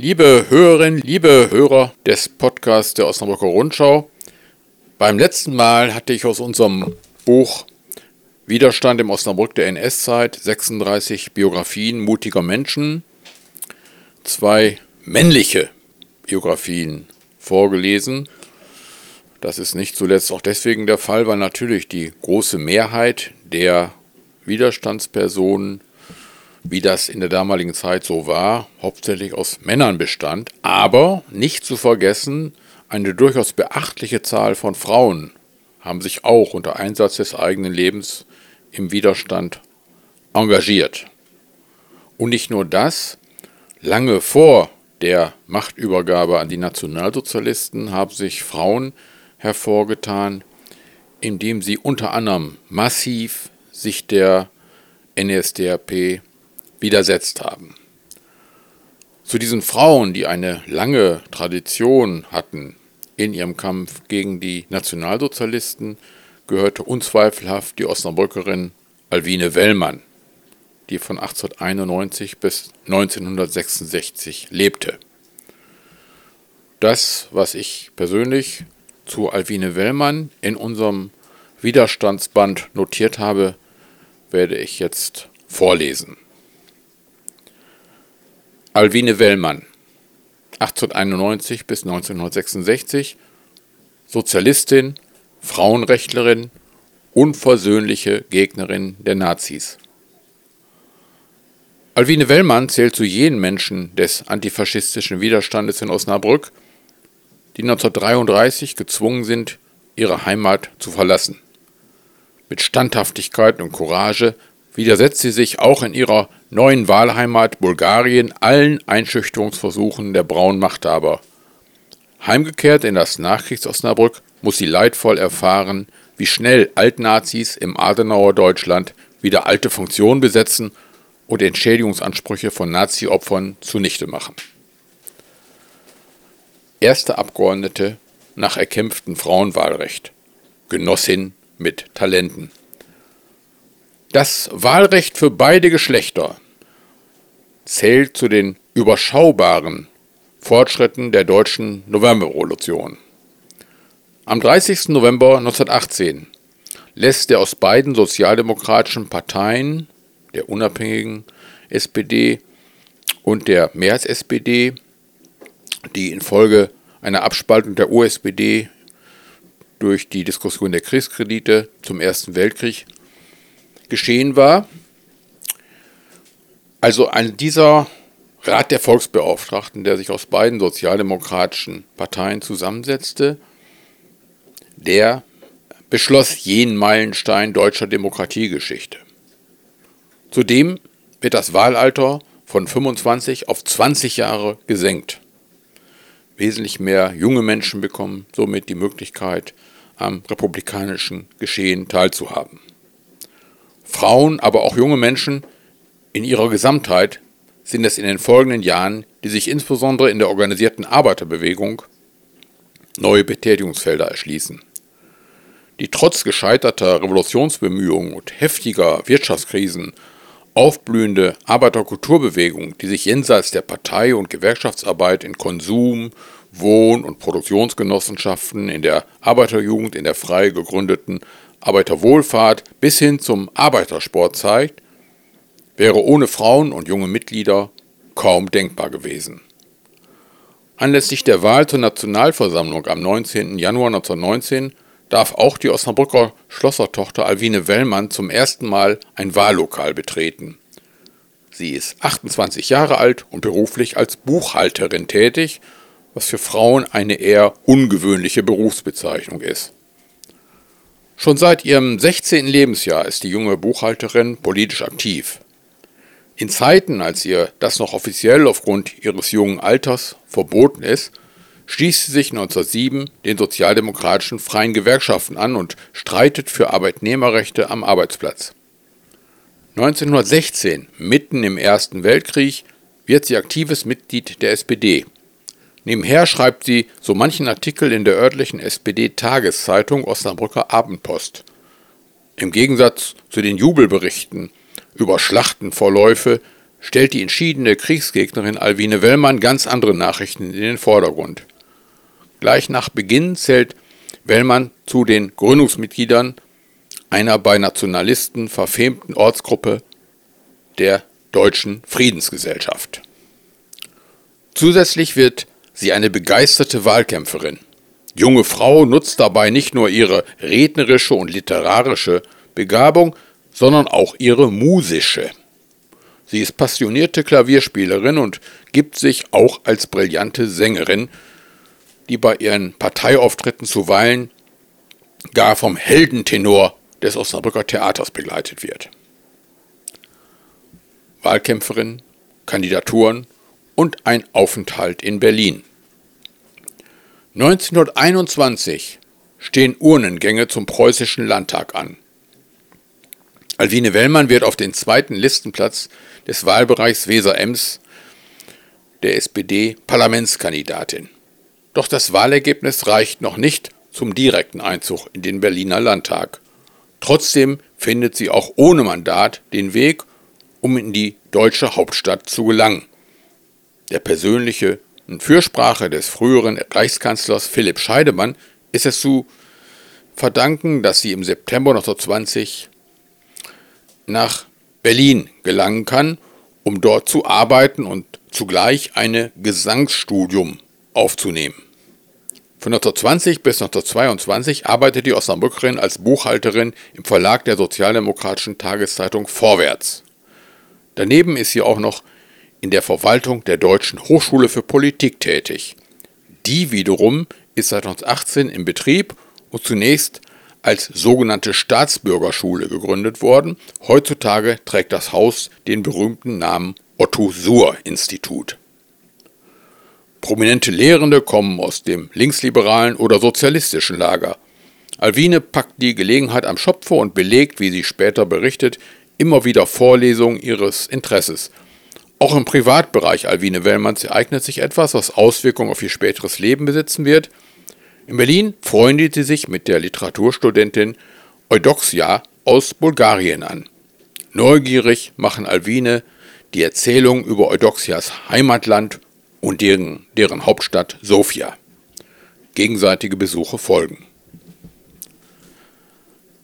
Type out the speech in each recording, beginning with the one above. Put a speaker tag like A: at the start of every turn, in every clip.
A: Liebe Hörerinnen, liebe Hörer des Podcasts der Osnabrücker Rundschau, beim letzten Mal hatte ich aus unserem Buch Widerstand im Osnabrück der NS-Zeit 36 Biografien mutiger Menschen, zwei männliche Biografien vorgelesen. Das ist nicht zuletzt auch deswegen der Fall, weil natürlich die große Mehrheit der Widerstandspersonen wie das in der damaligen Zeit so war, hauptsächlich aus Männern bestand, aber nicht zu vergessen, eine durchaus beachtliche Zahl von Frauen haben sich auch unter Einsatz des eigenen Lebens im Widerstand engagiert. Und nicht nur das, lange vor der Machtübergabe an die Nationalsozialisten haben sich Frauen hervorgetan, indem sie unter anderem massiv sich der NSDAP widersetzt haben. Zu diesen Frauen, die eine lange Tradition hatten in ihrem Kampf gegen die Nationalsozialisten, gehörte unzweifelhaft die Osnabrückerin Alwine Wellmann, die von 1891 bis 1966 lebte. Das, was ich persönlich zu Alwine Wellmann in unserem Widerstandsband notiert habe, werde ich jetzt vorlesen. Alwine Wellmann, 1891 bis 1966, Sozialistin, Frauenrechtlerin, unversöhnliche Gegnerin der Nazis. Alwine Wellmann zählt zu jenen Menschen des antifaschistischen Widerstandes in Osnabrück, die 1933 gezwungen sind, ihre Heimat zu verlassen. Mit Standhaftigkeit und Courage widersetzt sie sich auch in ihrer neuen Wahlheimat Bulgarien allen Einschüchterungsversuchen der braunen Machthaber. Heimgekehrt in das Nachkriegs-Osnabrück muss sie leidvoll erfahren, wie schnell Altnazis im Adenauer Deutschland wieder alte Funktionen besetzen und Entschädigungsansprüche von Nazi-Opfern zunichte machen. Erste Abgeordnete nach erkämpftem Frauenwahlrecht. Genossin mit Talenten. Das Wahlrecht für beide Geschlechter zählt zu den überschaubaren Fortschritten der deutschen Novemberrevolution. Am 30. November 1918 lässt der aus beiden sozialdemokratischen Parteien, der unabhängigen SPD und der Mehrs-SPD, die infolge einer Abspaltung der USPD durch die Diskussion der Kriegskredite zum Ersten Weltkrieg geschehen war. Also an dieser Rat der Volksbeauftragten, der sich aus beiden sozialdemokratischen Parteien zusammensetzte, der beschloss jenen Meilenstein deutscher Demokratiegeschichte. Zudem wird das Wahlalter von 25 auf 20 Jahre gesenkt. Wesentlich mehr junge Menschen bekommen somit die Möglichkeit, am republikanischen Geschehen teilzuhaben. Frauen, aber auch junge Menschen in ihrer Gesamtheit sind es in den folgenden Jahren, die sich insbesondere in der organisierten Arbeiterbewegung neue Betätigungsfelder erschließen. Die trotz gescheiterter Revolutionsbemühungen und heftiger Wirtschaftskrisen aufblühende Arbeiterkulturbewegung, die sich jenseits der Partei- und Gewerkschaftsarbeit in Konsum, Wohn- und Produktionsgenossenschaften, in der Arbeiterjugend, in der frei gegründeten Arbeiterwohlfahrt bis hin zum Arbeitersport zeigt, wäre ohne Frauen und junge Mitglieder kaum denkbar gewesen. Anlässlich der Wahl zur Nationalversammlung am 19. Januar 1919 darf auch die Osnabrücker Schlossertochter Alwine Wellmann zum ersten Mal ein Wahllokal betreten. Sie ist 28 Jahre alt und beruflich als Buchhalterin tätig, was für Frauen eine eher ungewöhnliche Berufsbezeichnung ist. Schon seit ihrem 16. Lebensjahr ist die junge Buchhalterin politisch aktiv. In Zeiten, als ihr das noch offiziell aufgrund ihres jungen Alters verboten ist, schließt sie sich 1907 den sozialdemokratischen freien Gewerkschaften an und streitet für Arbeitnehmerrechte am Arbeitsplatz. 1916, mitten im Ersten Weltkrieg, wird sie aktives Mitglied der SPD. Nebenher schreibt sie so manchen Artikel in der örtlichen SPD-Tageszeitung Osnabrücker Abendpost. Im Gegensatz zu den Jubelberichten über Schlachtenvorläufe stellt die entschiedene Kriegsgegnerin Alwine Wellmann ganz andere Nachrichten in den Vordergrund. Gleich nach Beginn zählt Wellmann zu den Gründungsmitgliedern einer bei Nationalisten verfemten Ortsgruppe der Deutschen Friedensgesellschaft. Zusätzlich wird sie eine begeisterte Wahlkämpferin. Junge Frau nutzt dabei nicht nur ihre rednerische und literarische Begabung, sondern auch ihre musische. Sie ist passionierte Klavierspielerin und gibt sich auch als brillante Sängerin, die bei ihren Parteiauftritten zuweilen gar vom Heldentenor des Osnabrücker Theaters begleitet wird. Wahlkämpferin, Kandidaturen und ein Aufenthalt in Berlin. 1921 stehen Urnengänge zum preußischen Landtag an. Alwine Wellmann wird auf den zweiten Listenplatz des Wahlbereichs Weser-Ems der SPD Parlamentskandidatin. Doch das Wahlergebnis reicht noch nicht zum direkten Einzug in den Berliner Landtag. Trotzdem findet sie auch ohne Mandat den Weg, um in die deutsche Hauptstadt zu gelangen. Der persönliche Fürsprache des früheren Reichskanzlers Philipp Scheidemann ist es zu verdanken, dass sie im September 1920 nach Berlin gelangen kann, um dort zu arbeiten und zugleich ein Gesangsstudium aufzunehmen. Von 1920 bis 1922 arbeitete die Osnabrückerin als Buchhalterin im Verlag der sozialdemokratischen Tageszeitung Vorwärts. Daneben ist sie auch noch in der Verwaltung der Deutschen Hochschule für Politik tätig. Die wiederum ist seit 1918 in Betrieb und zunächst als sogenannte Staatsbürgerschule gegründet worden. Heutzutage trägt das Haus den berühmten Namen Otto Suhr Institut. Prominente Lehrende kommen aus dem linksliberalen oder sozialistischen Lager. Alwine packt die Gelegenheit am Schopfe und belegt, wie sie später berichtet, immer wieder Vorlesungen ihres Interesses – auch im Privatbereich Alwine Wellmanns ereignet sich etwas, was Auswirkungen auf ihr späteres Leben besitzen wird. In Berlin freundet sie sich mit der Literaturstudentin Eudoxia aus Bulgarien an. Neugierig machen Alwine die Erzählung über Eudoxias Heimatland und deren, deren Hauptstadt Sofia. Gegenseitige Besuche folgen.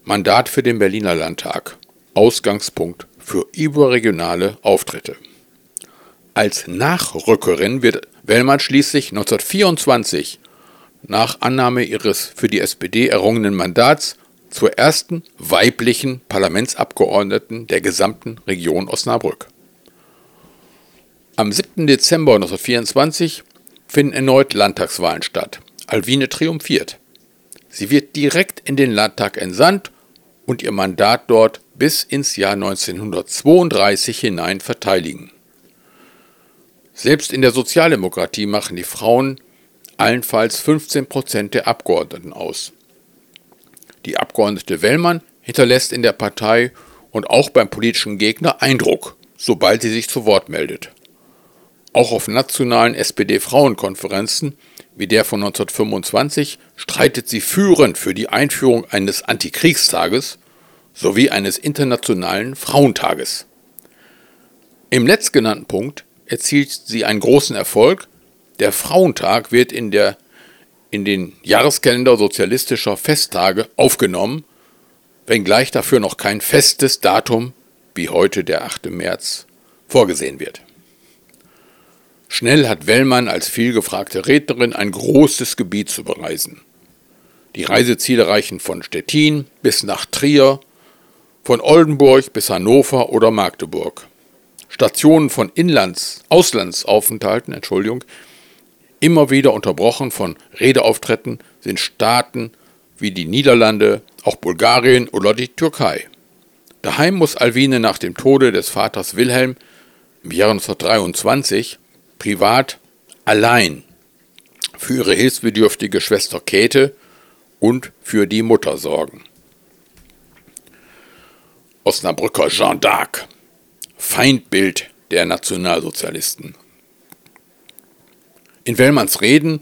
A: Mandat für den Berliner Landtag. Ausgangspunkt für überregionale Auftritte. Als Nachrückerin wird Wellmann schließlich 1924 nach Annahme ihres für die SPD errungenen Mandats zur ersten weiblichen Parlamentsabgeordneten der gesamten Region Osnabrück. Am 7. Dezember 1924 finden erneut Landtagswahlen statt. Alwine triumphiert. Sie wird direkt in den Landtag entsandt und ihr Mandat dort bis ins Jahr 1932 hinein verteidigen. Selbst in der Sozialdemokratie machen die Frauen allenfalls 15 Prozent der Abgeordneten aus. Die Abgeordnete Wellmann hinterlässt in der Partei und auch beim politischen Gegner Eindruck, sobald sie sich zu Wort meldet. Auch auf nationalen SPD-Frauenkonferenzen wie der von 1925 streitet sie führend für die Einführung eines Antikriegstages sowie eines internationalen Frauentages. Im letztgenannten Punkt erzielt sie einen großen Erfolg. Der Frauentag wird in, der, in den Jahreskalender sozialistischer Festtage aufgenommen, wenngleich dafür noch kein festes Datum wie heute der 8. März vorgesehen wird. Schnell hat Wellmann als vielgefragte Rednerin ein großes Gebiet zu bereisen. Die Reiseziele reichen von Stettin bis nach Trier, von Oldenburg bis Hannover oder Magdeburg. Stationen von Inlands, Auslandsaufenthalten, Entschuldigung, immer wieder unterbrochen von Redeauftritten sind Staaten wie die Niederlande, auch Bulgarien oder die Türkei. Daheim muss Alwine nach dem Tode des Vaters Wilhelm im Jahre 1923 privat allein für ihre hilfsbedürftige Schwester Käthe und für die Mutter sorgen. Osnabrücker Jean d'Arc Feindbild der Nationalsozialisten. In Wellmanns Reden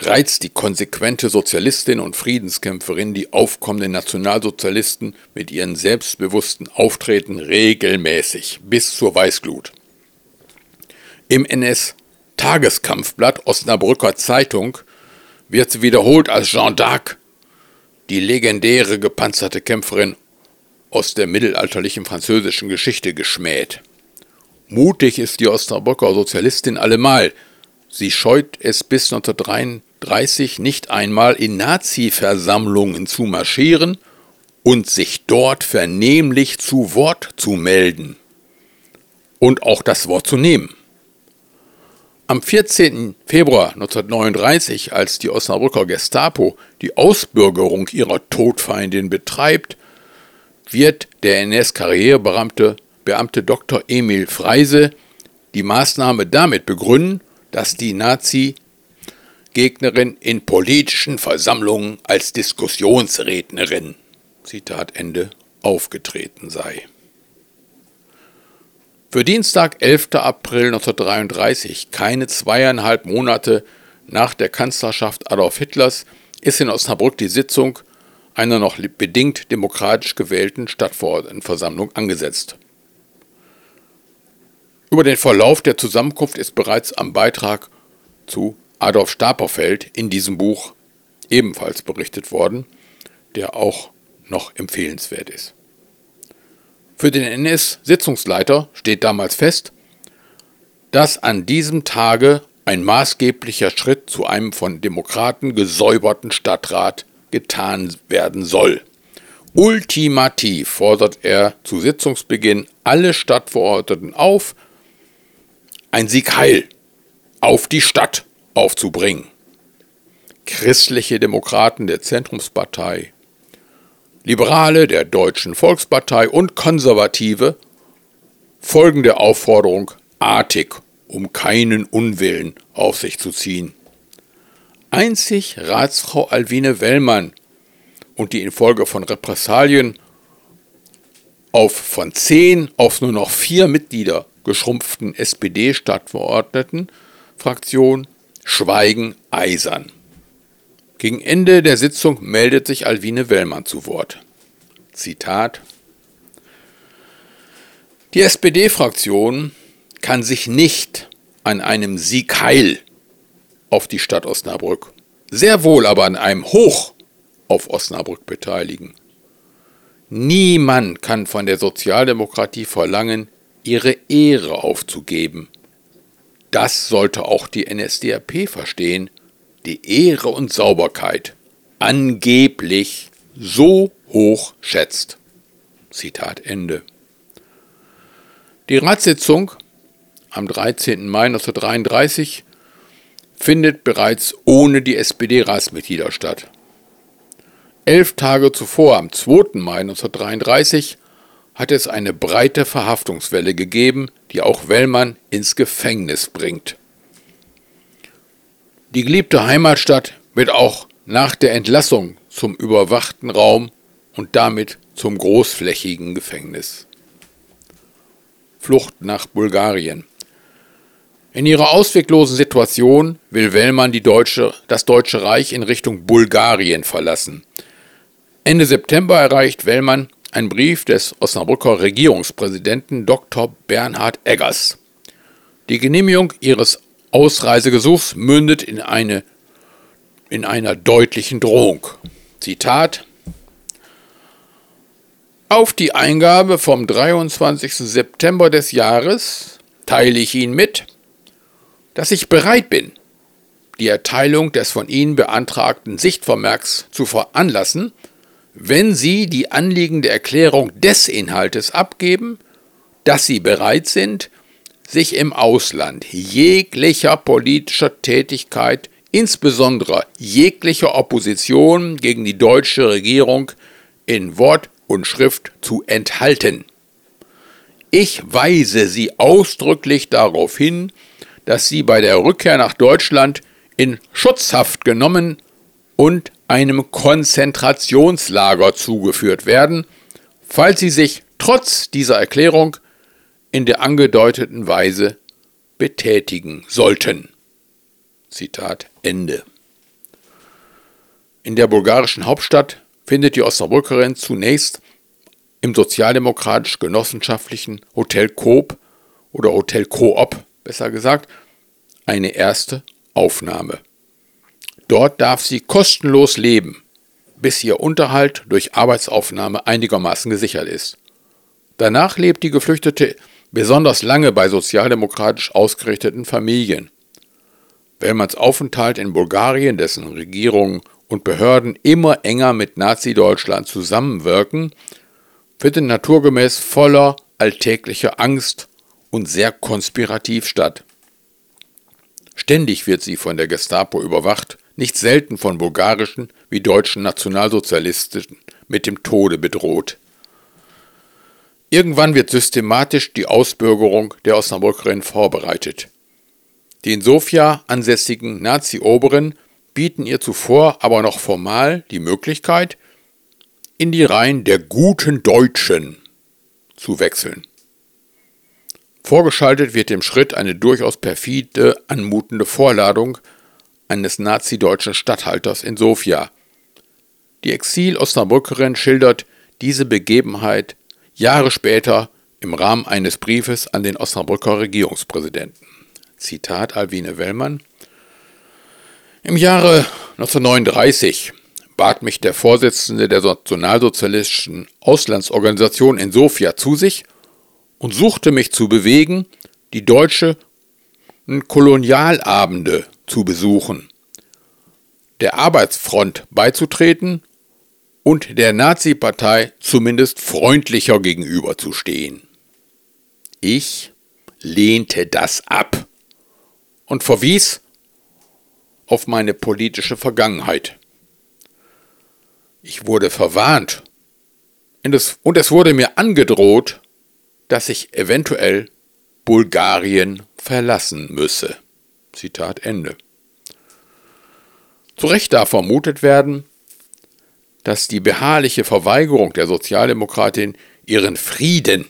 A: reizt die konsequente Sozialistin und Friedenskämpferin die aufkommenden Nationalsozialisten mit ihren selbstbewussten Auftreten regelmäßig bis zur Weißglut. Im NS-Tageskampfblatt Osnabrücker Zeitung wird sie wiederholt als Jeanne d'Arc, die legendäre gepanzerte Kämpferin aus der mittelalterlichen französischen Geschichte, geschmäht. Mutig ist die Osnabrücker Sozialistin allemal. Sie scheut es bis 1933 nicht einmal in Nazi-Versammlungen zu marschieren und sich dort vernehmlich zu Wort zu melden und auch das Wort zu nehmen. Am 14. Februar 1939, als die Osnabrücker Gestapo die Ausbürgerung ihrer Todfeindin betreibt, wird der NS-Karrierebeamte Beamte Dr. Emil Freise die Maßnahme damit begründen, dass die Nazi-Gegnerin in politischen Versammlungen als Diskussionsrednerin Zitat Ende aufgetreten sei. Für Dienstag, 11. April 1933, keine zweieinhalb Monate nach der Kanzlerschaft Adolf Hitlers, ist in Osnabrück die Sitzung einer noch bedingt demokratisch gewählten Stadtverordnetenversammlung angesetzt. Über den Verlauf der Zusammenkunft ist bereits am Beitrag zu Adolf Stapelfeld in diesem Buch ebenfalls berichtet worden, der auch noch empfehlenswert ist. Für den NS-Sitzungsleiter steht damals fest, dass an diesem Tage ein maßgeblicher Schritt zu einem von Demokraten gesäuberten Stadtrat getan werden soll. Ultimativ fordert er zu Sitzungsbeginn alle Stadtverordneten auf, ein Sieg Heil auf die Stadt aufzubringen. Christliche Demokraten der Zentrumspartei Liberale der Deutschen Volkspartei und Konservative folgen der Aufforderung artig, um keinen Unwillen auf sich zu ziehen. Einzig Ratsfrau Alwine Wellmann und die infolge von Repressalien auf von zehn auf nur noch vier Mitglieder geschrumpften SPD-Stadtverordneten Fraktion schweigen eisern. Gegen Ende der Sitzung meldet sich Alwine Wellmann zu Wort. Zitat Die SPD-Fraktion kann sich nicht an einem Sieg Heil auf die Stadt Osnabrück, sehr wohl aber an einem Hoch auf Osnabrück beteiligen. Niemand kann von der Sozialdemokratie verlangen, ihre Ehre aufzugeben. Das sollte auch die NSDAP verstehen die Ehre und Sauberkeit angeblich so hoch schätzt. Zitat Ende. Die Ratssitzung am 13. Mai 1933 findet bereits ohne die SPD-Ratsmitglieder statt. Elf Tage zuvor, am 2. Mai 1933, hat es eine breite Verhaftungswelle gegeben, die auch Wellmann ins Gefängnis bringt. Die geliebte Heimatstadt wird auch nach der Entlassung zum überwachten Raum und damit zum großflächigen Gefängnis. Flucht nach Bulgarien. In ihrer ausweglosen Situation will Wellmann Deutsche, das Deutsche Reich in Richtung Bulgarien verlassen. Ende September erreicht Wellmann ein Brief des Osnabrücker Regierungspräsidenten Dr. Bernhard Eggers. Die Genehmigung ihres Ausreisegesuchs mündet in, eine, in einer deutlichen Drohung. Zitat Auf die Eingabe vom 23. September des Jahres teile ich Ihnen mit, dass ich bereit bin, die Erteilung des von Ihnen beantragten Sichtvermerks zu veranlassen, wenn Sie die anliegende Erklärung des Inhaltes abgeben, dass Sie bereit sind, sich im Ausland jeglicher politischer Tätigkeit, insbesondere jeglicher Opposition gegen die deutsche Regierung in Wort und Schrift zu enthalten. Ich weise Sie ausdrücklich darauf hin, dass Sie bei der Rückkehr nach Deutschland in Schutzhaft genommen und einem Konzentrationslager zugeführt werden, falls Sie sich trotz dieser Erklärung in der angedeuteten Weise betätigen sollten. Zitat Ende. In der bulgarischen Hauptstadt findet die Osnabrückerin zunächst im sozialdemokratisch-genossenschaftlichen Hotel Coop oder Hotel Coop besser gesagt, eine erste Aufnahme. Dort darf sie kostenlos leben, bis ihr Unterhalt durch Arbeitsaufnahme einigermaßen gesichert ist. Danach lebt die Geflüchtete besonders lange bei sozialdemokratisch ausgerichteten Familien. Wellmanns Aufenthalt in Bulgarien, dessen Regierung und Behörden immer enger mit Nazi-Deutschland zusammenwirken, findet naturgemäß voller alltäglicher Angst und sehr konspirativ statt. Ständig wird sie von der Gestapo überwacht, nicht selten von bulgarischen wie deutschen Nationalsozialisten mit dem Tode bedroht. Irgendwann wird systematisch die Ausbürgerung der Osnabrückerin vorbereitet. Die in Sofia ansässigen Nazi-Oberen bieten ihr zuvor aber noch formal die Möglichkeit, in die Reihen der guten Deutschen zu wechseln. Vorgeschaltet wird dem Schritt eine durchaus perfide anmutende Vorladung eines nazi-deutschen Statthalters in Sofia. Die Exil-Osnabrückerin schildert diese Begebenheit Jahre später im Rahmen eines Briefes an den Osnabrücker Regierungspräsidenten. Zitat Alwine Wellmann. Im Jahre 1939 bat mich der Vorsitzende der nationalsozialistischen Auslandsorganisation in Sofia zu sich und suchte mich zu bewegen, die deutsche Kolonialabende zu besuchen, der Arbeitsfront beizutreten und der Nazi-Partei zumindest freundlicher gegenüberzustehen. Ich lehnte das ab und verwies auf meine politische Vergangenheit. Ich wurde verwarnt und es, und es wurde mir angedroht, dass ich eventuell Bulgarien verlassen müsse. Zitat Ende. Zu Recht darf vermutet werden, dass die beharrliche Verweigerung der Sozialdemokratin, ihren Frieden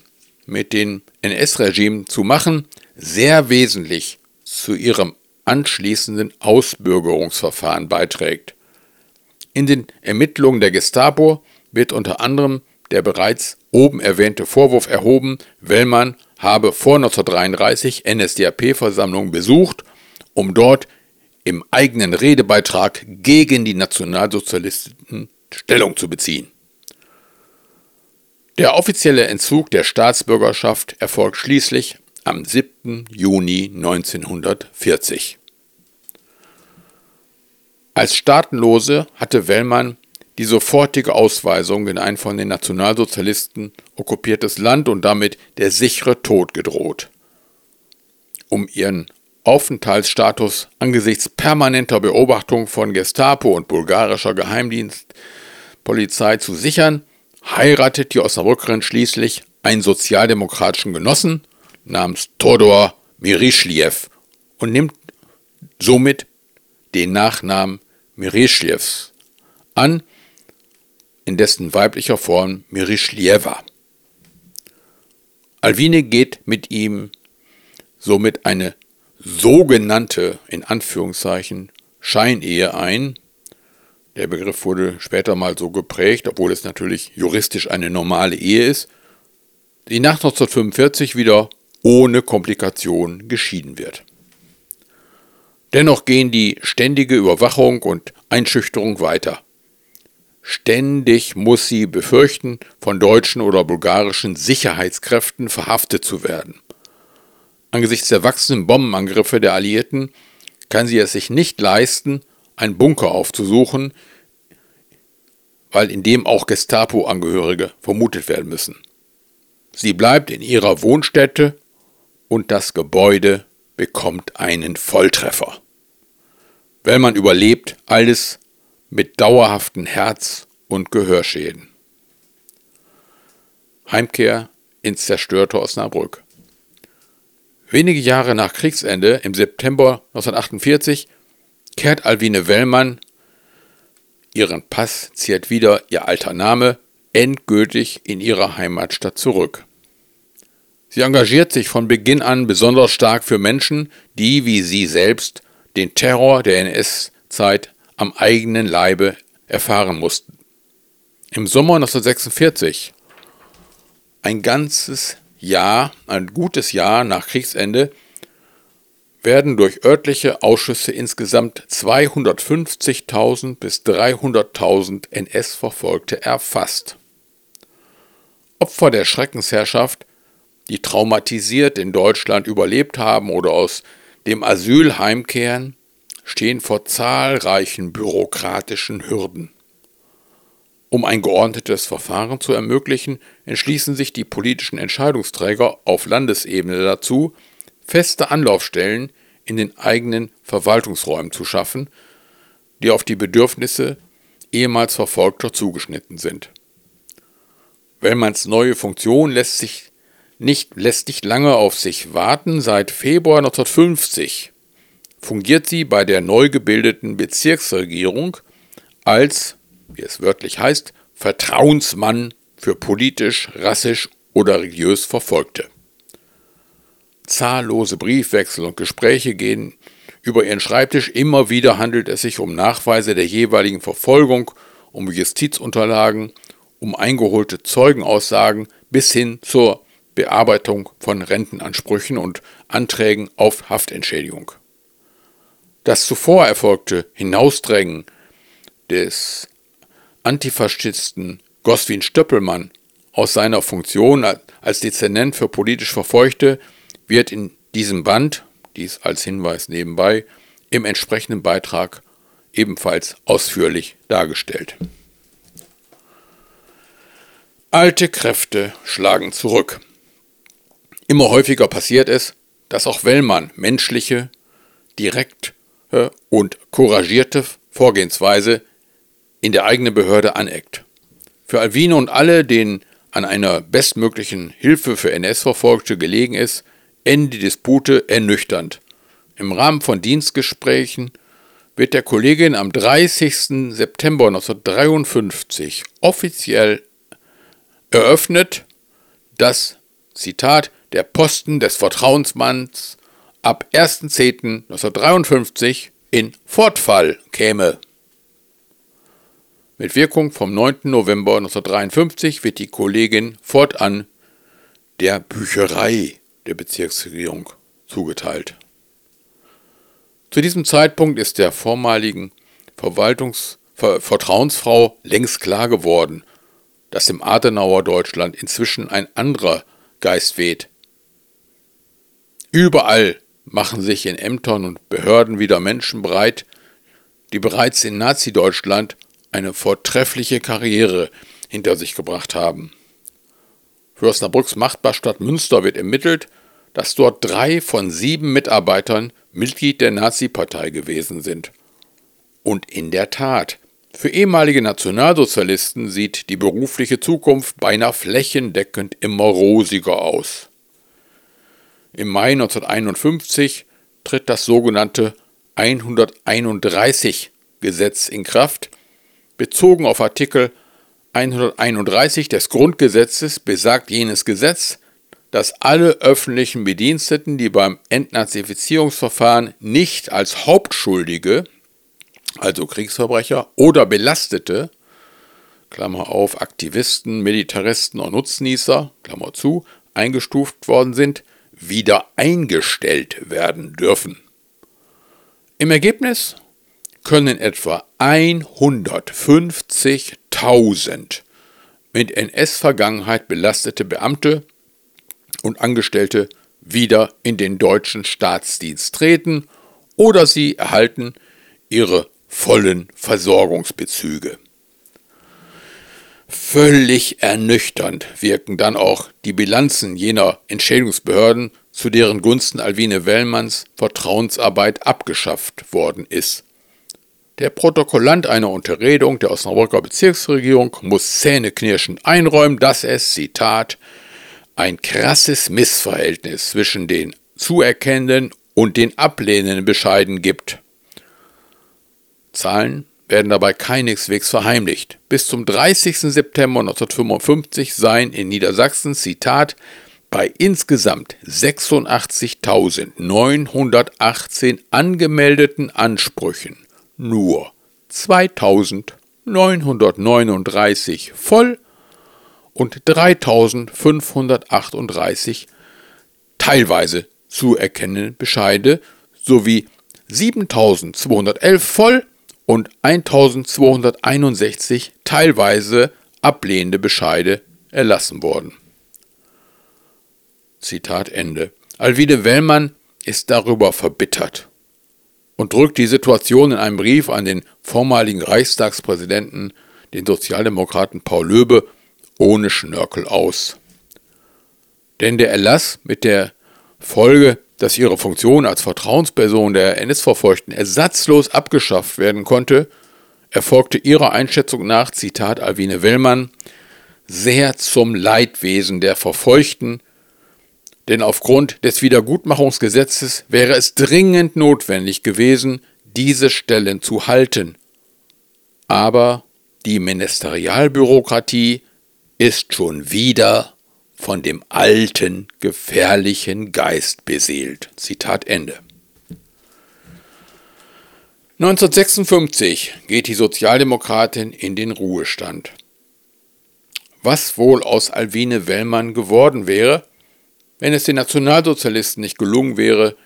A: mit dem NS-Regime zu machen, sehr wesentlich zu ihrem anschließenden Ausbürgerungsverfahren beiträgt. In den Ermittlungen der Gestapo wird unter anderem der bereits oben erwähnte Vorwurf erhoben, Wellmann habe vor 1933 NSDAP-Versammlungen besucht, um dort im eigenen Redebeitrag gegen die Nationalsozialisten Stellung zu beziehen. Der offizielle Entzug der Staatsbürgerschaft erfolgt schließlich am 7. Juni 1940. Als Staatenlose hatte Wellmann die sofortige Ausweisung in ein von den Nationalsozialisten okkupiertes Land und damit der sichere Tod gedroht. Um ihren Aufenthaltsstatus angesichts permanenter Beobachtung von Gestapo und bulgarischer Geheimdienstpolizei zu sichern, heiratet die Osnabrückerin schließlich einen sozialdemokratischen Genossen namens Todor Mirischliev und nimmt somit den Nachnamen Mirischlievs an, in dessen weiblicher Form Mirischlieva. Alwine geht mit ihm somit eine sogenannte, in Anführungszeichen, Scheinehe ein. Der Begriff wurde später mal so geprägt, obwohl es natürlich juristisch eine normale Ehe ist, die nach 1945 wieder ohne Komplikation geschieden wird. Dennoch gehen die ständige Überwachung und Einschüchterung weiter. Ständig muss sie befürchten, von deutschen oder bulgarischen Sicherheitskräften verhaftet zu werden. Angesichts der wachsenden Bombenangriffe der Alliierten kann sie es sich nicht leisten, einen Bunker aufzusuchen, weil in dem auch Gestapo-Angehörige vermutet werden müssen. Sie bleibt in ihrer Wohnstätte und das Gebäude bekommt einen Volltreffer. Wellmann überlebt alles mit dauerhaften Herz- und Gehörschäden. Heimkehr ins zerstörte Osnabrück. Wenige Jahre nach Kriegsende, im September 1948, kehrt Alwine Wellmann, ihren Pass ziert wieder ihr alter Name, endgültig in ihre Heimatstadt zurück. Sie engagiert sich von Beginn an besonders stark für Menschen, die, wie sie selbst, den Terror der NS-Zeit am eigenen Leibe erfahren mussten. Im Sommer 1946, ein ganzes Jahr, ein gutes Jahr nach Kriegsende, werden durch örtliche Ausschüsse insgesamt 250.000 bis 300.000 NS-Verfolgte erfasst. Opfer der Schreckensherrschaft, die traumatisiert in Deutschland überlebt haben oder aus dem Asyl heimkehren, stehen vor zahlreichen bürokratischen Hürden. Um ein geordnetes Verfahren zu ermöglichen, entschließen sich die politischen Entscheidungsträger auf Landesebene dazu, feste Anlaufstellen in den eigenen Verwaltungsräumen zu schaffen, die auf die Bedürfnisse ehemals Verfolgter zugeschnitten sind. Wellmanns neue Funktion lässt sich nicht, lässt nicht lange auf sich warten. Seit Februar 1950 fungiert sie bei der neu gebildeten Bezirksregierung als, wie es wörtlich heißt, Vertrauensmann für politisch, rassisch oder religiös Verfolgte. Zahllose Briefwechsel und Gespräche gehen über ihren Schreibtisch. Immer wieder handelt es sich um Nachweise der jeweiligen Verfolgung, um Justizunterlagen, um eingeholte Zeugenaussagen bis hin zur Bearbeitung von Rentenansprüchen und Anträgen auf Haftentschädigung. Das zuvor erfolgte Hinausdrängen des Antifaschisten Goswin Stöppelmann aus seiner Funktion als Dezernent für politisch Verfolgte wird in diesem Band, dies als Hinweis nebenbei, im entsprechenden Beitrag ebenfalls ausführlich dargestellt. Alte Kräfte schlagen zurück. Immer häufiger passiert es, dass auch Wellmann menschliche, direkte und couragierte Vorgehensweise in der eigenen Behörde aneckt. Für Alvino und alle, denen an einer bestmöglichen Hilfe für NS-Verfolgte gelegen ist, enden die Dispute ernüchternd. Im Rahmen von Dienstgesprächen wird der Kollegin am 30. September 1953 offiziell eröffnet, dass, Zitat, der Posten des Vertrauensmanns ab 1.10.1953 in Fortfall käme. Mit Wirkung vom 9. November 1953 wird die Kollegin fortan der Bücherei der Bezirksregierung zugeteilt. Zu diesem Zeitpunkt ist der vormaligen Verwaltungs Vertrauensfrau längst klar geworden, dass im Adenauer Deutschland inzwischen ein anderer Geist weht. Überall machen sich in Ämtern und Behörden wieder Menschen bereit, die bereits in Nazi-Deutschland eine vortreffliche Karriere hinter sich gebracht haben. Für Osnabrücks Machtbarstadt Münster wird ermittelt, dass dort drei von sieben Mitarbeitern Mitglied der Nazi-Partei gewesen sind. Und in der Tat, für ehemalige Nationalsozialisten sieht die berufliche Zukunft beinahe flächendeckend immer rosiger aus. Im Mai 1951 tritt das sogenannte 131 Gesetz in Kraft. Bezogen auf Artikel 131 des Grundgesetzes besagt jenes Gesetz, dass alle öffentlichen Bediensteten, die beim Entnazifizierungsverfahren nicht als Hauptschuldige, also Kriegsverbrecher oder Belastete, Klammer auf, Aktivisten, Militaristen und Nutznießer, Klammer zu, eingestuft worden sind, wieder eingestellt werden dürfen. Im Ergebnis können etwa 150.000 mit NS-Vergangenheit belastete Beamte und Angestellte wieder in den deutschen Staatsdienst treten oder sie erhalten ihre vollen Versorgungsbezüge. Völlig ernüchternd wirken dann auch die Bilanzen jener Entschädigungsbehörden, zu deren Gunsten Alwine Wellmanns Vertrauensarbeit abgeschafft worden ist. Der Protokollant einer Unterredung der Osnabrücker Bezirksregierung muss zähneknirschend einräumen, dass es, Zitat, ein krasses Missverhältnis zwischen den zuerkennenden und den ablehnenden Bescheiden gibt. Zahlen werden dabei keineswegs verheimlicht. Bis zum 30. September 1955 seien in Niedersachsen, Zitat, bei insgesamt 86.918 angemeldeten Ansprüchen nur 2.939 voll und 3538 teilweise zu erkennen Bescheide sowie 7211 voll und 1261 teilweise ablehnende Bescheide erlassen worden. Zitat Ende. Alwide Wellmann ist darüber verbittert und drückt die Situation in einem Brief an den vormaligen Reichstagspräsidenten, den Sozialdemokraten Paul Löbe, ohne Schnörkel aus. Denn der Erlass mit der Folge, dass ihre Funktion als Vertrauensperson der NS-Verfolgten ersatzlos abgeschafft werden konnte, erfolgte ihrer Einschätzung nach, Zitat Alwine Wellmann, sehr zum Leidwesen der Verfolgten denn aufgrund des Wiedergutmachungsgesetzes wäre es dringend notwendig gewesen, diese Stellen zu halten. Aber die Ministerialbürokratie ist schon wieder von dem alten, gefährlichen Geist beseelt. Zitat Ende. 1956 geht die Sozialdemokratin in den Ruhestand. Was wohl aus Alwine Wellmann geworden wäre, wenn es den Nationalsozialisten nicht gelungen wäre,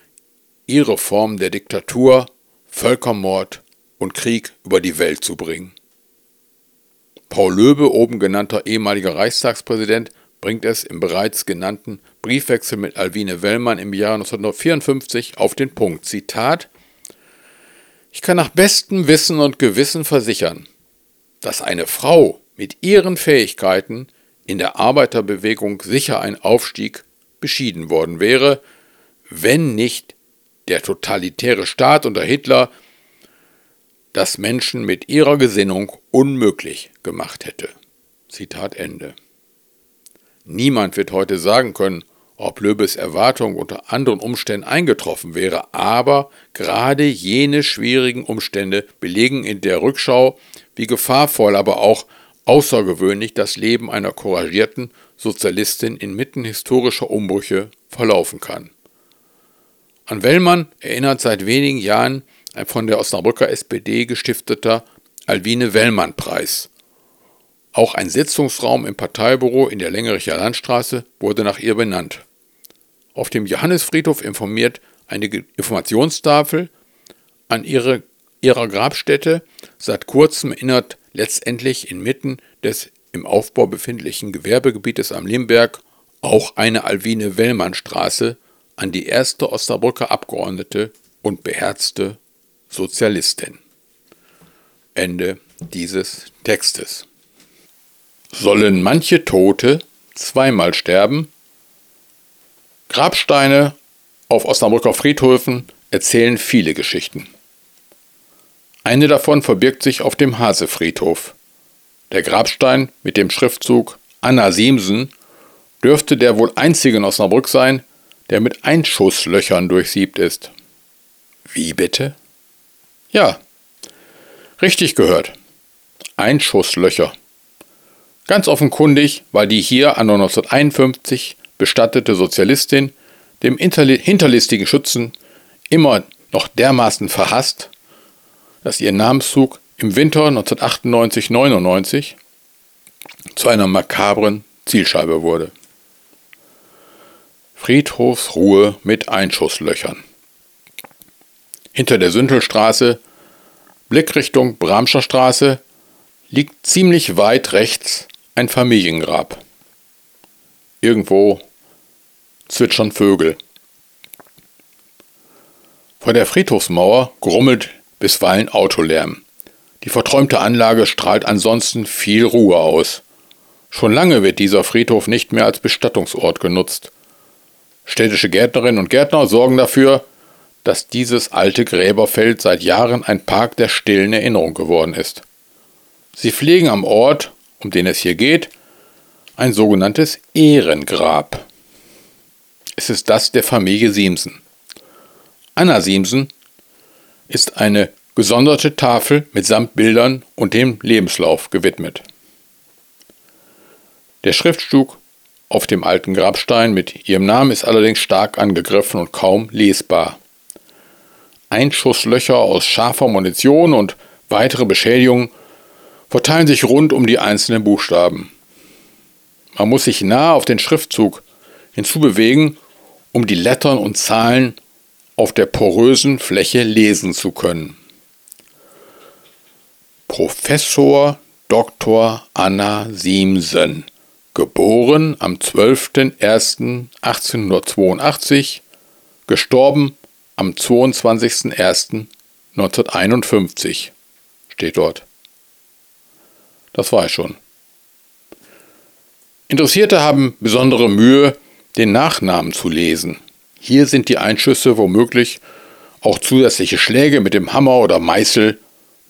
A: ihre Form der Diktatur, Völkermord und Krieg über die Welt zu bringen. Paul Löbe, oben genannter ehemaliger Reichstagspräsident, bringt es im bereits genannten Briefwechsel mit Alwine Wellmann im Jahr 1954 auf den Punkt. Zitat Ich kann nach bestem Wissen und Gewissen versichern, dass eine Frau mit ihren Fähigkeiten in der Arbeiterbewegung sicher ein Aufstieg beschieden worden wäre, wenn nicht der totalitäre Staat unter Hitler das Menschen mit ihrer Gesinnung unmöglich gemacht hätte. Zitat Ende. Niemand wird heute sagen können, ob Löbes Erwartung unter anderen Umständen eingetroffen wäre, aber gerade jene schwierigen Umstände belegen in der Rückschau, wie gefahrvoll, aber auch außergewöhnlich das Leben einer couragierten Sozialistin inmitten historischer Umbrüche verlaufen kann. An Wellmann erinnert seit wenigen Jahren ein von der Osnabrücker SPD gestifteter Alwine-Wellmann-Preis. Auch ein Sitzungsraum im Parteibüro in der Längericher Landstraße wurde nach ihr benannt. Auf dem Johannisfriedhof informiert eine Informationstafel an ihre, ihrer Grabstätte. Seit kurzem erinnert letztendlich inmitten des im Aufbau befindlichen Gewerbegebietes am Limberg auch eine Alwine-Wellmann-Straße an die erste Osnabrücker Abgeordnete und beherzte Sozialistin. Ende dieses Textes. Sollen manche Tote zweimal sterben? Grabsteine auf Osnabrücker Friedhöfen erzählen viele Geschichten. Eine davon verbirgt sich auf dem Hasefriedhof. Der Grabstein mit dem Schriftzug Anna Siemsen dürfte der wohl einzige in Osnabrück sein, der mit Einschusslöchern durchsiebt ist. Wie bitte? Ja, richtig gehört. Einschusslöcher. Ganz offenkundig war die hier an 1951 bestattete Sozialistin dem hinterlistigen Schützen immer noch dermaßen verhasst, dass ihr Namenszug im Winter 1998-99 zu einer makabren Zielscheibe wurde. Friedhofsruhe mit Einschusslöchern. Hinter der Sündelstraße, Blickrichtung Bramscher Straße, liegt ziemlich weit rechts ein Familiengrab. Irgendwo zwitschern Vögel. Vor der Friedhofsmauer grummelt bisweilen Autolärm. Die verträumte Anlage strahlt ansonsten viel Ruhe aus. Schon lange wird dieser Friedhof nicht mehr als Bestattungsort genutzt. Städtische Gärtnerinnen und Gärtner sorgen dafür, dass dieses alte Gräberfeld seit Jahren ein Park der stillen Erinnerung geworden ist. Sie pflegen am Ort, um den es hier geht, ein sogenanntes Ehrengrab. Es ist das der Familie Siemsen. Anna Siemsen ist eine gesonderte Tafel mit Samtbildern und dem Lebenslauf gewidmet. Der Schriftzug auf dem alten Grabstein mit ihrem Namen ist allerdings stark angegriffen und kaum lesbar. Einschusslöcher aus scharfer Munition und weitere Beschädigungen verteilen sich rund um die einzelnen Buchstaben. Man muss sich nah auf den Schriftzug hinzubewegen, um die Lettern und Zahlen auf der porösen Fläche lesen zu können. Professor Dr. Anna Siemsen, geboren am 12.01.1882, gestorben am 22.01.1951, steht dort. Das war ich schon. Interessierte haben besondere Mühe, den Nachnamen zu lesen. Hier sind die Einschüsse womöglich auch zusätzliche Schläge mit dem Hammer oder Meißel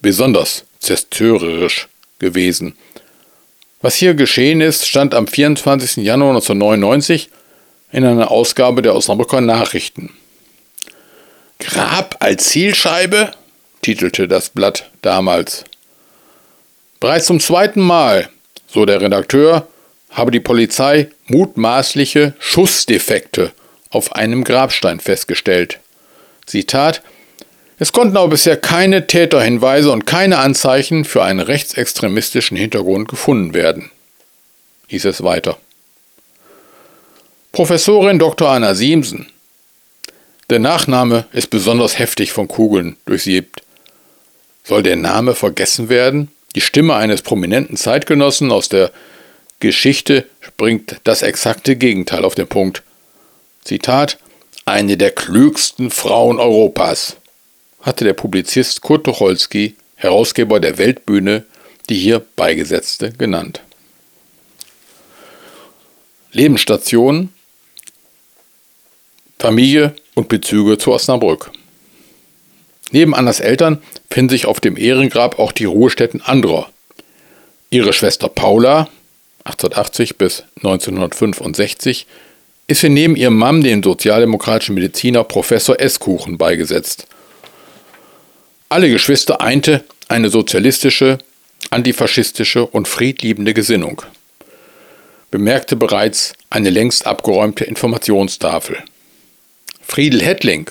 A: besonders zerstörerisch gewesen. Was hier geschehen ist, stand am 24. Januar 1999 in einer Ausgabe der Osnabrücker Nachrichten. Grab als Zielscheibe? titelte das Blatt damals. Bereits zum zweiten Mal, so der Redakteur, habe die Polizei mutmaßliche Schussdefekte auf einem Grabstein festgestellt. Zitat Es konnten aber bisher keine Täterhinweise und keine Anzeichen für einen rechtsextremistischen Hintergrund gefunden werden, hieß es weiter. Professorin Dr. Anna Siemsen. Der Nachname ist besonders heftig von Kugeln durchsiebt. Soll der Name vergessen werden? Die Stimme eines prominenten Zeitgenossen aus der Geschichte bringt das exakte Gegenteil auf den Punkt. Zitat: Eine der klügsten Frauen Europas, hatte der Publizist Kurt Tucholsky, Herausgeber der Weltbühne, die hier Beigesetzte genannt. Lebensstation, Familie und Bezüge zu Osnabrück. Neben Annas Eltern finden sich auf dem Ehrengrab auch die Ruhestätten anderer. Ihre Schwester Paula, 1880 bis 1965, ist sie neben ihrem Mann, dem sozialdemokratischen Mediziner Professor Eskuchen, beigesetzt. Alle Geschwister einte eine sozialistische, antifaschistische und friedliebende Gesinnung. Bemerkte bereits eine längst abgeräumte Informationstafel. Friedel Hettling,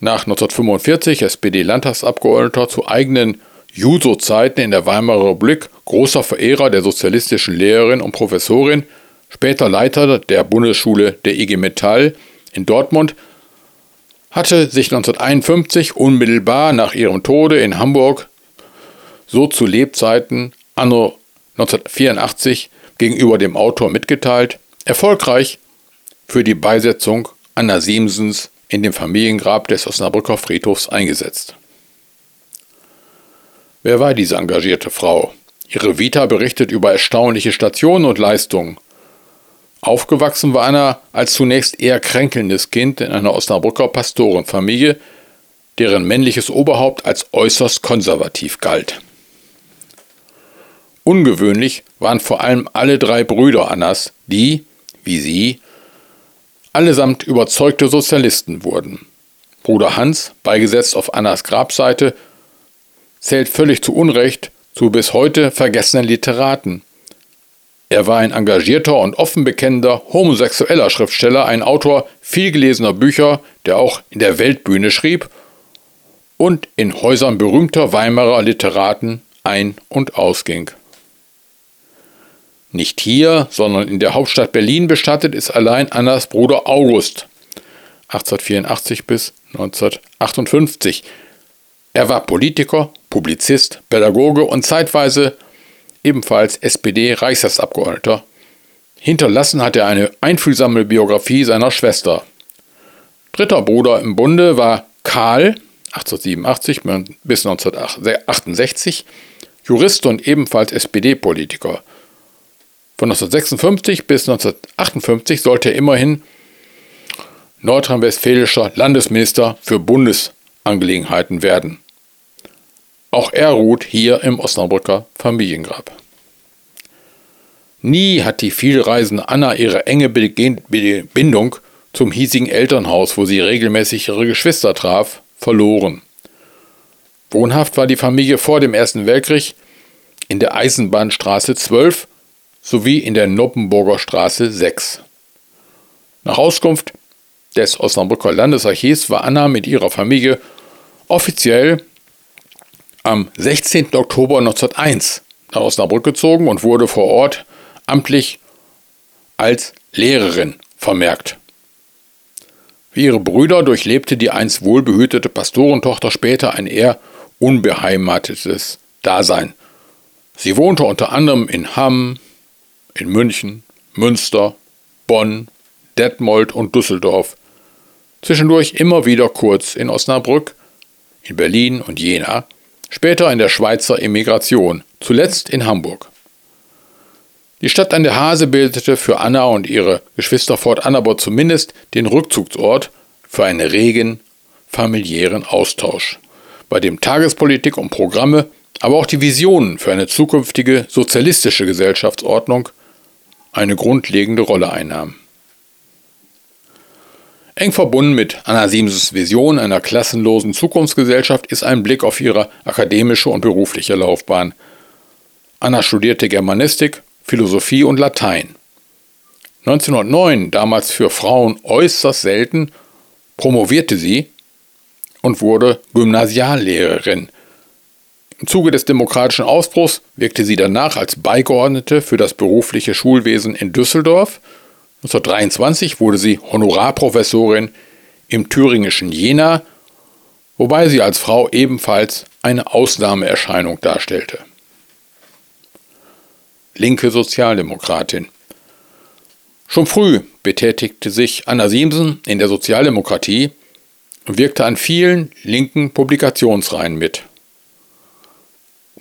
A: nach 1945 SPD-Landtagsabgeordneter zu eigenen Juso-Zeiten in der Weimarer Republik großer Verehrer der sozialistischen Lehrerin und Professorin, später Leiter der Bundesschule der IG Metall in Dortmund, hatte sich 1951 unmittelbar nach ihrem Tode in Hamburg, so zu Lebzeiten anno 1984 gegenüber dem Autor mitgeteilt, erfolgreich für die Beisetzung Anna Siemsens in dem Familiengrab des Osnabrücker Friedhofs eingesetzt. Wer war diese engagierte Frau? Ihre Vita berichtet über erstaunliche Stationen und Leistungen. Aufgewachsen war Anna als zunächst eher kränkelndes Kind in einer Osnabrücker Pastorenfamilie, deren männliches Oberhaupt als äußerst konservativ galt. Ungewöhnlich waren vor allem alle drei Brüder Annas, die, wie sie, allesamt überzeugte Sozialisten wurden. Bruder Hans, beigesetzt auf Annas Grabseite, zählt völlig zu Unrecht zu bis heute vergessenen Literaten. Er war ein engagierter und offen bekennender homosexueller Schriftsteller, ein Autor vielgelesener Bücher, der auch in der Weltbühne schrieb und in Häusern berühmter Weimarer Literaten ein- und ausging. Nicht hier, sondern in der Hauptstadt Berlin bestattet ist allein Annas Bruder August 1884 bis 1958. Er war Politiker, Publizist, Pädagoge und zeitweise ebenfalls SPD-Reichstagsabgeordneter. Hinterlassen hat er eine einfühlsame Biografie seiner Schwester. Dritter Bruder im Bunde war Karl, 1887 bis 1968, Jurist und ebenfalls SPD-Politiker. Von 1956 bis 1958 sollte er immerhin nordrhein-westfälischer Landesminister für Bundesangelegenheiten werden. Auch er ruht hier im Osnabrücker Familiengrab. Nie hat die vielreisende Anna ihre enge Bindung zum hiesigen Elternhaus, wo sie regelmäßig ihre Geschwister traf, verloren. Wohnhaft war die Familie vor dem Ersten Weltkrieg in der Eisenbahnstraße 12 sowie in der Noppenburger Straße 6. Nach Auskunft des Osnabrücker Landesarchivs war Anna mit ihrer Familie offiziell am 16. Oktober 1901 nach Osnabrück gezogen und wurde vor Ort amtlich als Lehrerin vermerkt. Wie ihre Brüder durchlebte die einst wohlbehütete Pastorentochter später ein eher unbeheimatetes Dasein. Sie wohnte unter anderem in Hamm, in München, Münster, Bonn, Detmold und Düsseldorf. Zwischendurch immer wieder kurz in Osnabrück, in Berlin und Jena, später in der Schweizer Emigration, zuletzt in Hamburg. Die Stadt an der Hase bildete für Anna und ihre Geschwister fortan aber zumindest den Rückzugsort für einen regen familiären Austausch, bei dem Tagespolitik und Programme, aber auch die Visionen für eine zukünftige sozialistische Gesellschaftsordnung eine grundlegende Rolle einnahmen. Eng verbunden mit Anna Siemsens Vision einer klassenlosen Zukunftsgesellschaft ist ein Blick auf ihre akademische und berufliche Laufbahn. Anna studierte Germanistik, Philosophie und Latein. 1909, damals für Frauen äußerst selten, promovierte sie und wurde Gymnasiallehrerin. Im Zuge des demokratischen Ausbruchs wirkte sie danach als Beigeordnete für das berufliche Schulwesen in Düsseldorf 1923 wurde sie Honorarprofessorin im thüringischen Jena, wobei sie als Frau ebenfalls eine Ausnahmeerscheinung darstellte. Linke Sozialdemokratin. Schon früh betätigte sich Anna Siemsen in der Sozialdemokratie und wirkte an vielen linken Publikationsreihen mit.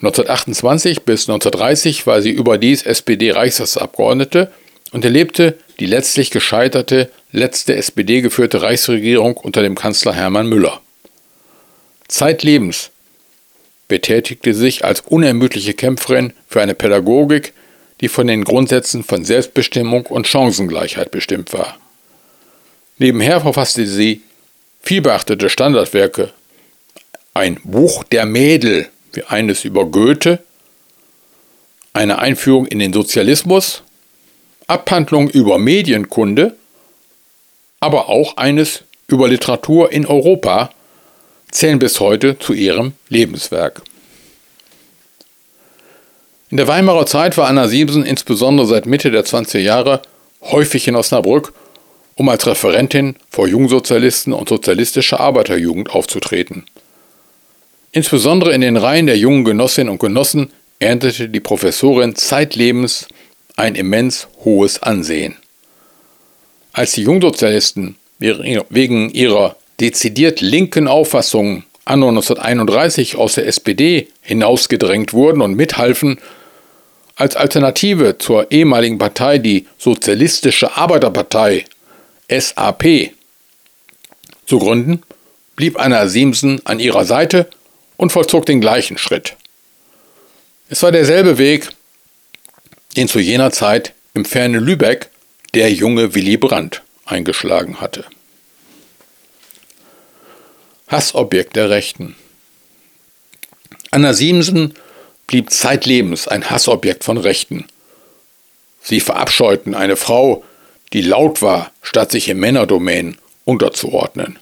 A: 1928 bis 1930 war sie überdies SPD-Reichstagsabgeordnete und erlebte die letztlich gescheiterte letzte SPD-geführte Reichsregierung unter dem Kanzler Hermann Müller. Zeitlebens betätigte sich als unermüdliche Kämpferin für eine Pädagogik, die von den Grundsätzen von Selbstbestimmung und Chancengleichheit bestimmt war. Nebenher verfasste sie vielbeachtete Standardwerke, ein Buch der Mädel, wie eines über Goethe, eine Einführung in den Sozialismus Abhandlung über Medienkunde, aber auch eines über Literatur in Europa zählen bis heute zu ihrem Lebenswerk. In der Weimarer Zeit war Anna Siemsen insbesondere seit Mitte der 20er Jahre häufig in Osnabrück, um als Referentin vor Jungsozialisten und sozialistischer Arbeiterjugend aufzutreten. Insbesondere in den Reihen der jungen Genossinnen und Genossen erntete die Professorin zeitlebens ein immens hohes Ansehen. Als die Jungsozialisten wegen ihrer dezidiert linken Auffassungen anno 1931 aus der SPD hinausgedrängt wurden und mithalfen, als Alternative zur ehemaligen Partei die Sozialistische Arbeiterpartei SAP zu gründen, blieb Anna Siemsen an ihrer Seite und vollzog den gleichen Schritt. Es war derselbe Weg, den zu jener Zeit im fernen Lübeck der junge Willy Brandt eingeschlagen hatte. Hassobjekt der Rechten. Anna Siemsen blieb zeitlebens ein Hassobjekt von Rechten. Sie verabscheuten eine Frau, die laut war, statt sich im Männerdomain unterzuordnen.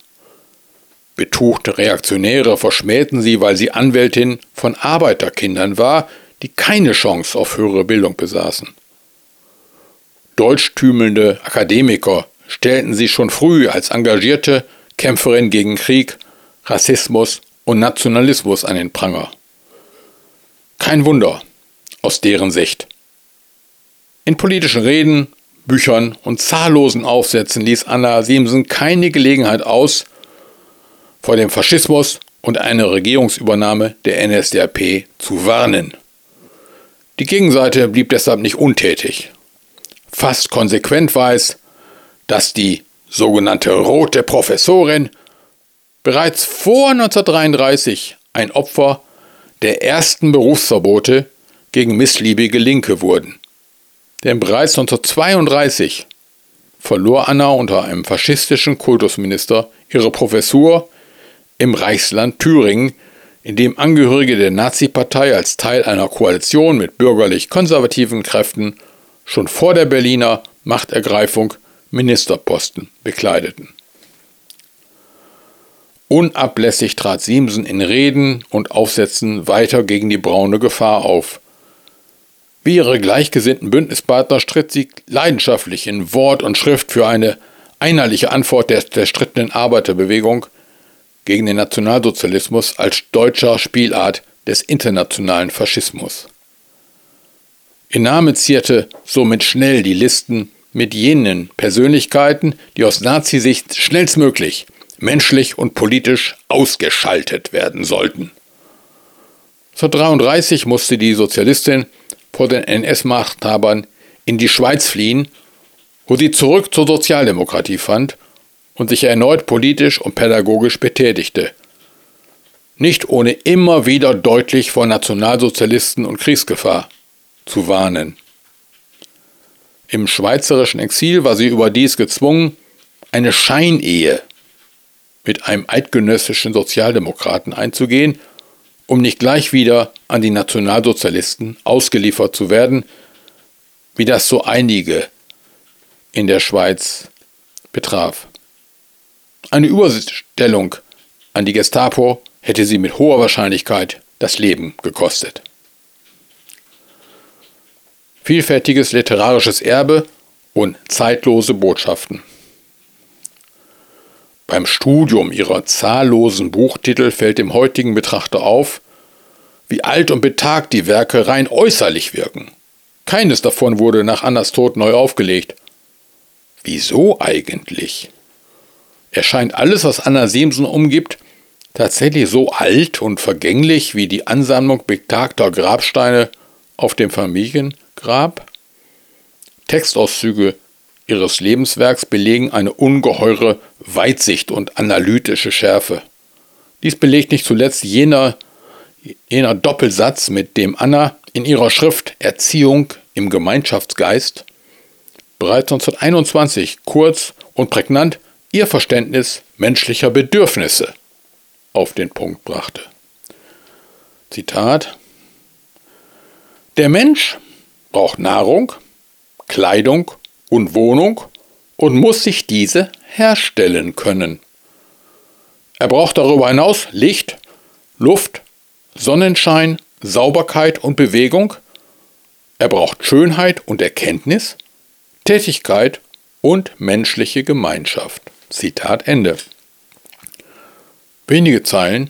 A: Betuchte Reaktionäre verschmähten sie, weil sie Anwältin von Arbeiterkindern war, die keine Chance auf höhere Bildung besaßen. Deutschtümelnde Akademiker stellten sie schon früh als engagierte Kämpferin gegen Krieg, Rassismus und Nationalismus an den Pranger. Kein Wunder aus deren Sicht. In politischen Reden, Büchern und zahllosen Aufsätzen ließ Anna Siemsen keine Gelegenheit aus, vor dem Faschismus und einer Regierungsübernahme der NSDAP zu warnen. Die Gegenseite blieb deshalb nicht untätig. Fast konsequent weiß, dass die sogenannte rote Professorin bereits vor 1933 ein Opfer der ersten Berufsverbote gegen missliebige Linke wurden. Denn bereits 1932 verlor Anna unter einem faschistischen Kultusminister ihre Professur im Reichsland Thüringen in dem Angehörige der Nazi-Partei als Teil einer Koalition mit bürgerlich-konservativen Kräften schon vor der Berliner Machtergreifung Ministerposten bekleideten. Unablässig trat Siemsen in Reden und Aufsätzen weiter gegen die braune Gefahr auf. Wie ihre gleichgesinnten Bündnispartner stritt sie leidenschaftlich in Wort und Schrift für eine einheitliche Antwort der zerstrittenen Arbeiterbewegung gegen den Nationalsozialismus als deutscher Spielart des internationalen Faschismus. Ihr Name zierte somit schnell die Listen mit jenen Persönlichkeiten, die aus Nazisicht schnellstmöglich menschlich und politisch ausgeschaltet werden sollten. 1933 musste die Sozialistin vor den NS-Machthabern in die Schweiz fliehen, wo sie zurück zur Sozialdemokratie fand und sich erneut politisch und pädagogisch betätigte. Nicht ohne immer wieder deutlich vor Nationalsozialisten und Kriegsgefahr zu warnen. Im schweizerischen Exil war sie überdies gezwungen, eine Scheinehe mit einem eidgenössischen Sozialdemokraten einzugehen, um nicht gleich wieder an die Nationalsozialisten ausgeliefert zu werden, wie das so einige in der Schweiz betraf. Eine Überstellung an die Gestapo hätte sie mit hoher Wahrscheinlichkeit das Leben gekostet. Vielfältiges literarisches Erbe und zeitlose Botschaften. Beim Studium ihrer zahllosen Buchtitel fällt dem heutigen Betrachter auf, wie alt und betagt die Werke rein äußerlich wirken. Keines davon wurde nach Annas Tod neu aufgelegt. Wieso eigentlich? Erscheint alles, was Anna Siemsen umgibt, tatsächlich so alt und vergänglich wie die Ansammlung betagter Grabsteine auf dem Familiengrab? Textauszüge ihres Lebenswerks belegen eine ungeheure Weitsicht und analytische Schärfe. Dies belegt nicht zuletzt jener, jener Doppelsatz, mit dem Anna in ihrer Schrift Erziehung im Gemeinschaftsgeist bereits 1921 kurz und prägnant ihr Verständnis menschlicher Bedürfnisse auf den Punkt brachte. Zitat Der Mensch braucht Nahrung, Kleidung und Wohnung und muss sich diese herstellen können. Er braucht darüber hinaus Licht, Luft, Sonnenschein, Sauberkeit und Bewegung. Er braucht Schönheit und Erkenntnis, Tätigkeit und menschliche Gemeinschaft. Zitat Ende. Wenige Zeilen,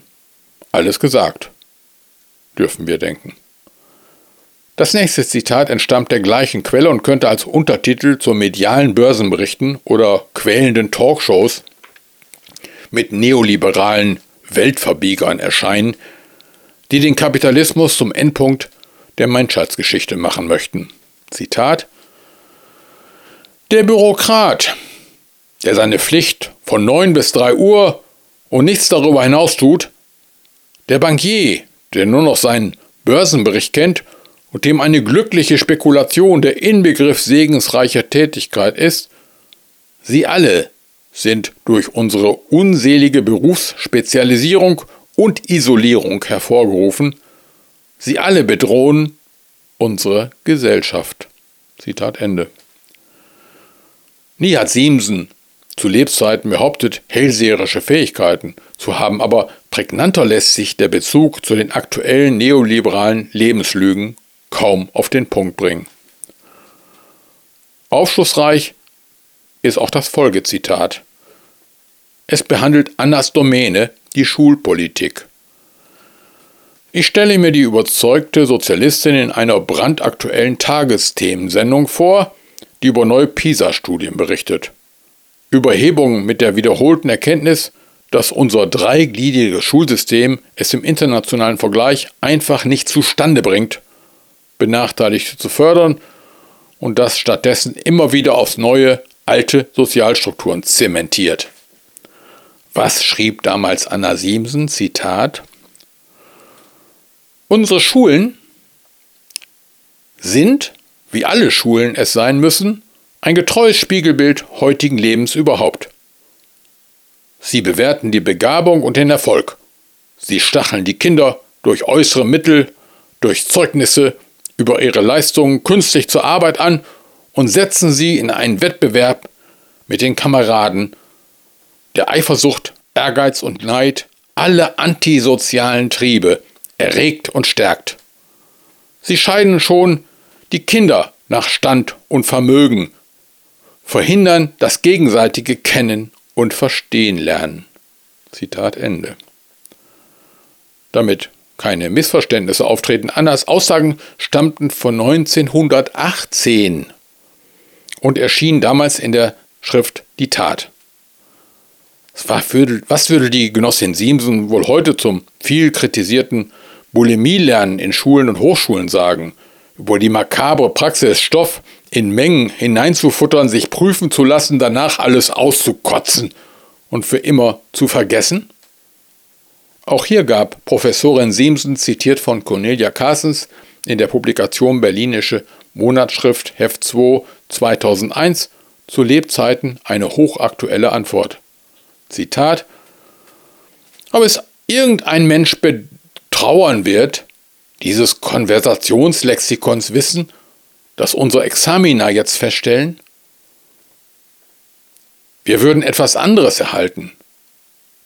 A: alles gesagt, dürfen wir denken. Das nächste Zitat entstammt der gleichen Quelle und könnte als Untertitel zu medialen Börsenberichten oder quälenden Talkshows mit neoliberalen Weltverbiegern erscheinen, die den Kapitalismus zum Endpunkt der Menschheitsgeschichte machen möchten. Zitat Der Bürokrat, der seine Pflicht von 9 bis 3 Uhr und nichts darüber hinaus tut, der Bankier, der nur noch seinen Börsenbericht kennt und dem eine glückliche Spekulation der Inbegriff segensreicher Tätigkeit ist, sie alle sind durch unsere unselige Berufsspezialisierung und Isolierung hervorgerufen, sie alle bedrohen unsere Gesellschaft. Zitat Ende. Nie hat Siemsen zu Lebzeiten behauptet, hellseherische Fähigkeiten zu haben, aber prägnanter lässt sich der Bezug zu den aktuellen neoliberalen Lebenslügen kaum auf den Punkt bringen. Aufschlussreich ist auch das Folgezitat. Es behandelt Annas Domäne, die Schulpolitik. Ich stelle mir die überzeugte Sozialistin in einer brandaktuellen Tagesthemensendung vor, die über neue PISA-Studien berichtet. Überhebung mit der wiederholten Erkenntnis, dass unser dreigliedriges Schulsystem es im internationalen Vergleich einfach nicht zustande bringt, Benachteiligte zu fördern und das stattdessen immer wieder aufs neue alte Sozialstrukturen zementiert. Was schrieb damals Anna Siemsen? Zitat Unsere Schulen sind, wie alle Schulen es sein müssen, ein getreues Spiegelbild heutigen Lebens überhaupt. Sie bewerten die Begabung und den Erfolg. Sie stacheln die Kinder durch äußere Mittel, durch Zeugnisse über ihre Leistungen künstlich zur Arbeit an und setzen sie in einen Wettbewerb mit den Kameraden, der Eifersucht, Ehrgeiz und Neid alle antisozialen Triebe erregt und stärkt. Sie scheiden schon die Kinder nach Stand und Vermögen verhindern das gegenseitige Kennen und Verstehen lernen. Zitat Ende. Damit keine Missverständnisse auftreten. Annas Aussagen stammten von 1918 und erschienen damals in der Schrift Die Tat. Was würde die Genossin Siemsen wohl heute zum viel kritisierten Bulimie-Lernen in Schulen und Hochschulen sagen? Über die makabre Praxis, Stoff in Mengen hineinzufuttern, sich prüfen zu lassen, danach alles auszukotzen und für immer zu vergessen? Auch hier gab Professorin Siemsen, zitiert von Cornelia Carstens, in der Publikation Berlinische Monatsschrift Heft 2 2001 zu Lebzeiten eine hochaktuelle Antwort. Zitat, ob es irgendein Mensch betrauern wird, dieses Konversationslexikons Wissen, das unsere Examiner jetzt feststellen? Wir würden etwas anderes erhalten.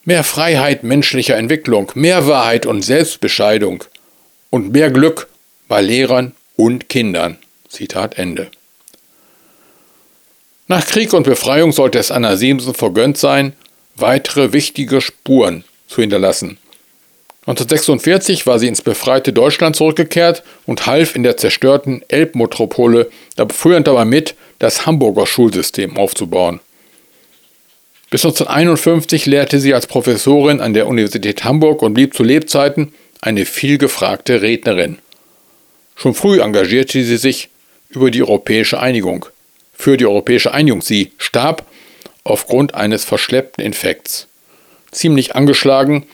A: Mehr Freiheit menschlicher Entwicklung, mehr Wahrheit und Selbstbescheidung und mehr Glück bei Lehrern und Kindern. Zitat Ende. Nach Krieg und Befreiung sollte es Anna Siemsen vergönnt sein, weitere wichtige Spuren zu hinterlassen. 1946 war sie ins befreite Deutschland zurückgekehrt und half in der zerstörten Elbmetropole früher dabei mit, das Hamburger Schulsystem aufzubauen. Bis 1951 lehrte sie als Professorin an der Universität Hamburg und blieb zu Lebzeiten eine vielgefragte Rednerin. Schon früh engagierte sie sich über die europäische Einigung. Für die europäische Einigung. Sie starb aufgrund eines verschleppten Infekts. Ziemlich angeschlagen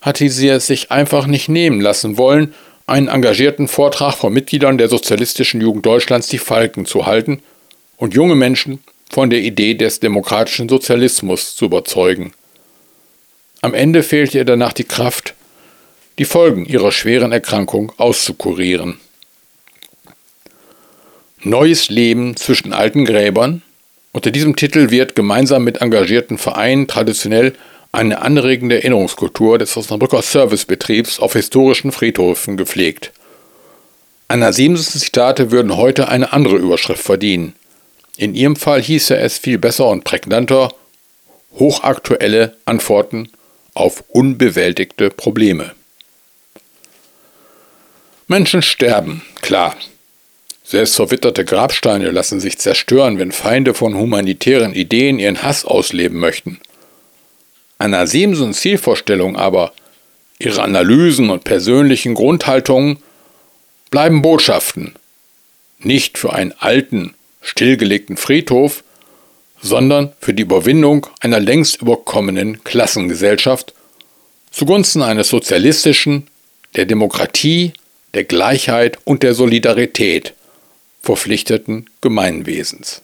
A: hatte sie es sich einfach nicht nehmen lassen wollen, einen engagierten Vortrag von Mitgliedern der Sozialistischen Jugend Deutschlands die Falken zu halten und junge Menschen von der Idee des demokratischen Sozialismus zu überzeugen. Am Ende fehlte ihr danach die Kraft, die Folgen ihrer schweren Erkrankung auszukurieren. Neues Leben zwischen alten Gräbern unter diesem Titel wird gemeinsam mit engagierten Vereinen traditionell eine anregende Erinnerungskultur des Osnabrücker Servicebetriebs auf historischen Friedhöfen gepflegt. Anna Siemens Zitate würden heute eine andere Überschrift verdienen. In ihrem Fall hieße es viel besser und prägnanter hochaktuelle Antworten auf unbewältigte Probleme. Menschen sterben, klar, selbst verwitterte Grabsteine lassen sich zerstören, wenn Feinde von humanitären Ideen ihren Hass ausleben möchten. Anna Siemsens Zielvorstellung aber, ihre Analysen und persönlichen Grundhaltungen bleiben Botschaften, nicht für einen alten, stillgelegten Friedhof, sondern für die Überwindung einer längst überkommenen Klassengesellschaft zugunsten eines sozialistischen, der Demokratie, der Gleichheit und der Solidarität, verpflichteten Gemeinwesens.